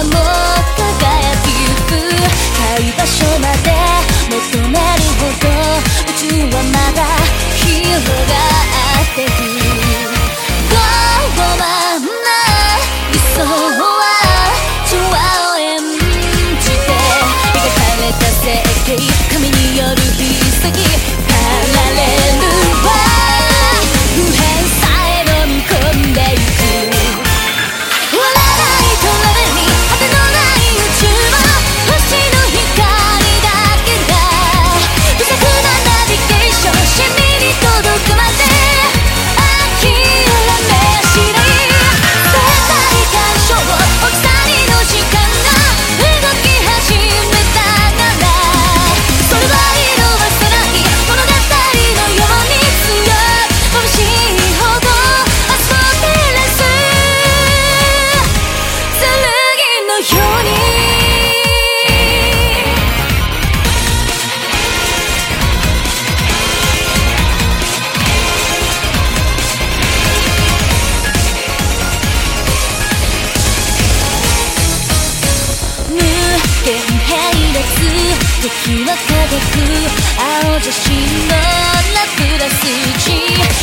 amor 時は輝く青写真のラプラス1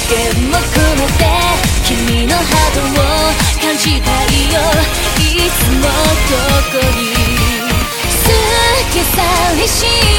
弦も込めて君のハートを感じたいよいつもどこに好き寂しい